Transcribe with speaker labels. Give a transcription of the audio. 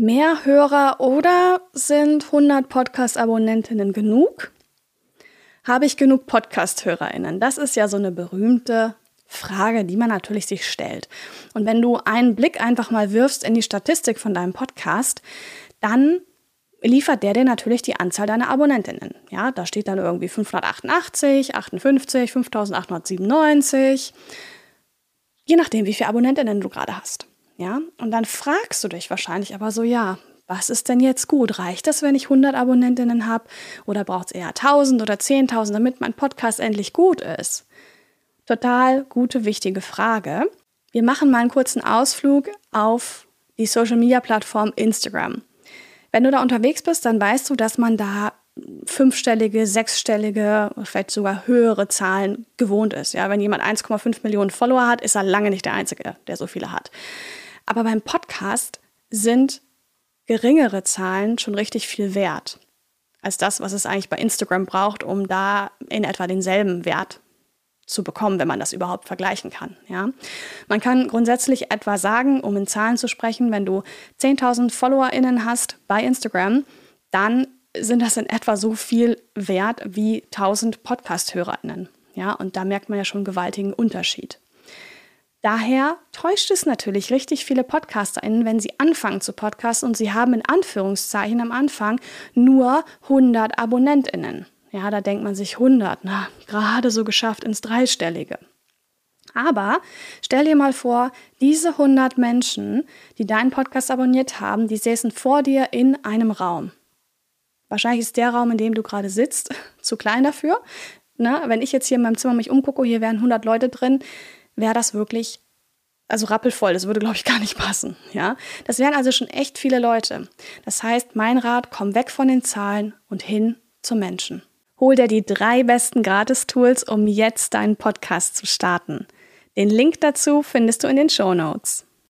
Speaker 1: mehr Hörer oder sind 100 Podcast-Abonnentinnen genug? Habe ich genug Podcast-HörerInnen? Das ist ja so eine berühmte Frage, die man natürlich sich stellt. Und wenn du einen Blick einfach mal wirfst in die Statistik von deinem Podcast, dann liefert der dir natürlich die Anzahl deiner Abonnentinnen. Ja, da steht dann irgendwie 588, 58, 5897, je nachdem, wie viele Abonnentinnen du gerade hast. Ja, und dann fragst du dich wahrscheinlich aber so, ja, was ist denn jetzt gut? Reicht das, wenn ich 100 Abonnentinnen habe? Oder braucht es eher 1000 oder 10.000, damit mein Podcast endlich gut ist? Total gute, wichtige Frage. Wir machen mal einen kurzen Ausflug auf die Social-Media-Plattform Instagram. Wenn du da unterwegs bist, dann weißt du, dass man da fünfstellige, sechsstellige, vielleicht sogar höhere Zahlen gewohnt ist. Ja, wenn jemand 1,5 Millionen Follower hat, ist er lange nicht der Einzige, der so viele hat. Aber beim Podcast sind geringere Zahlen schon richtig viel wert als das, was es eigentlich bei Instagram braucht, um da in etwa denselben Wert zu bekommen, wenn man das überhaupt vergleichen kann. Ja? Man kann grundsätzlich etwa sagen, um in Zahlen zu sprechen, wenn du 10.000 FollowerInnen hast bei Instagram, dann sind das in etwa so viel wert wie 1000 Podcast-HörerInnen. Ja, und da merkt man ja schon einen gewaltigen Unterschied. Daher täuscht es natürlich richtig viele PodcasterInnen, wenn sie anfangen zu podcasten und sie haben in Anführungszeichen am Anfang nur 100 AbonnentInnen. Ja, da denkt man sich 100, na, gerade so geschafft ins Dreistellige. Aber stell dir mal vor, diese 100 Menschen, die deinen Podcast abonniert haben, die säßen vor dir in einem Raum. Wahrscheinlich ist der Raum, in dem du gerade sitzt, zu klein dafür. Na, wenn ich jetzt hier in meinem Zimmer mich umgucke, hier wären 100 Leute drin, wäre das wirklich also rappelvoll, das würde, glaube ich, gar nicht passen. Ja? Das wären also schon echt viele Leute. Das heißt, mein Rat, komm weg von den Zahlen und hin zum Menschen. Hol dir die drei besten Gratis-Tools, um jetzt deinen Podcast zu starten. Den Link dazu findest du in den Show Notes.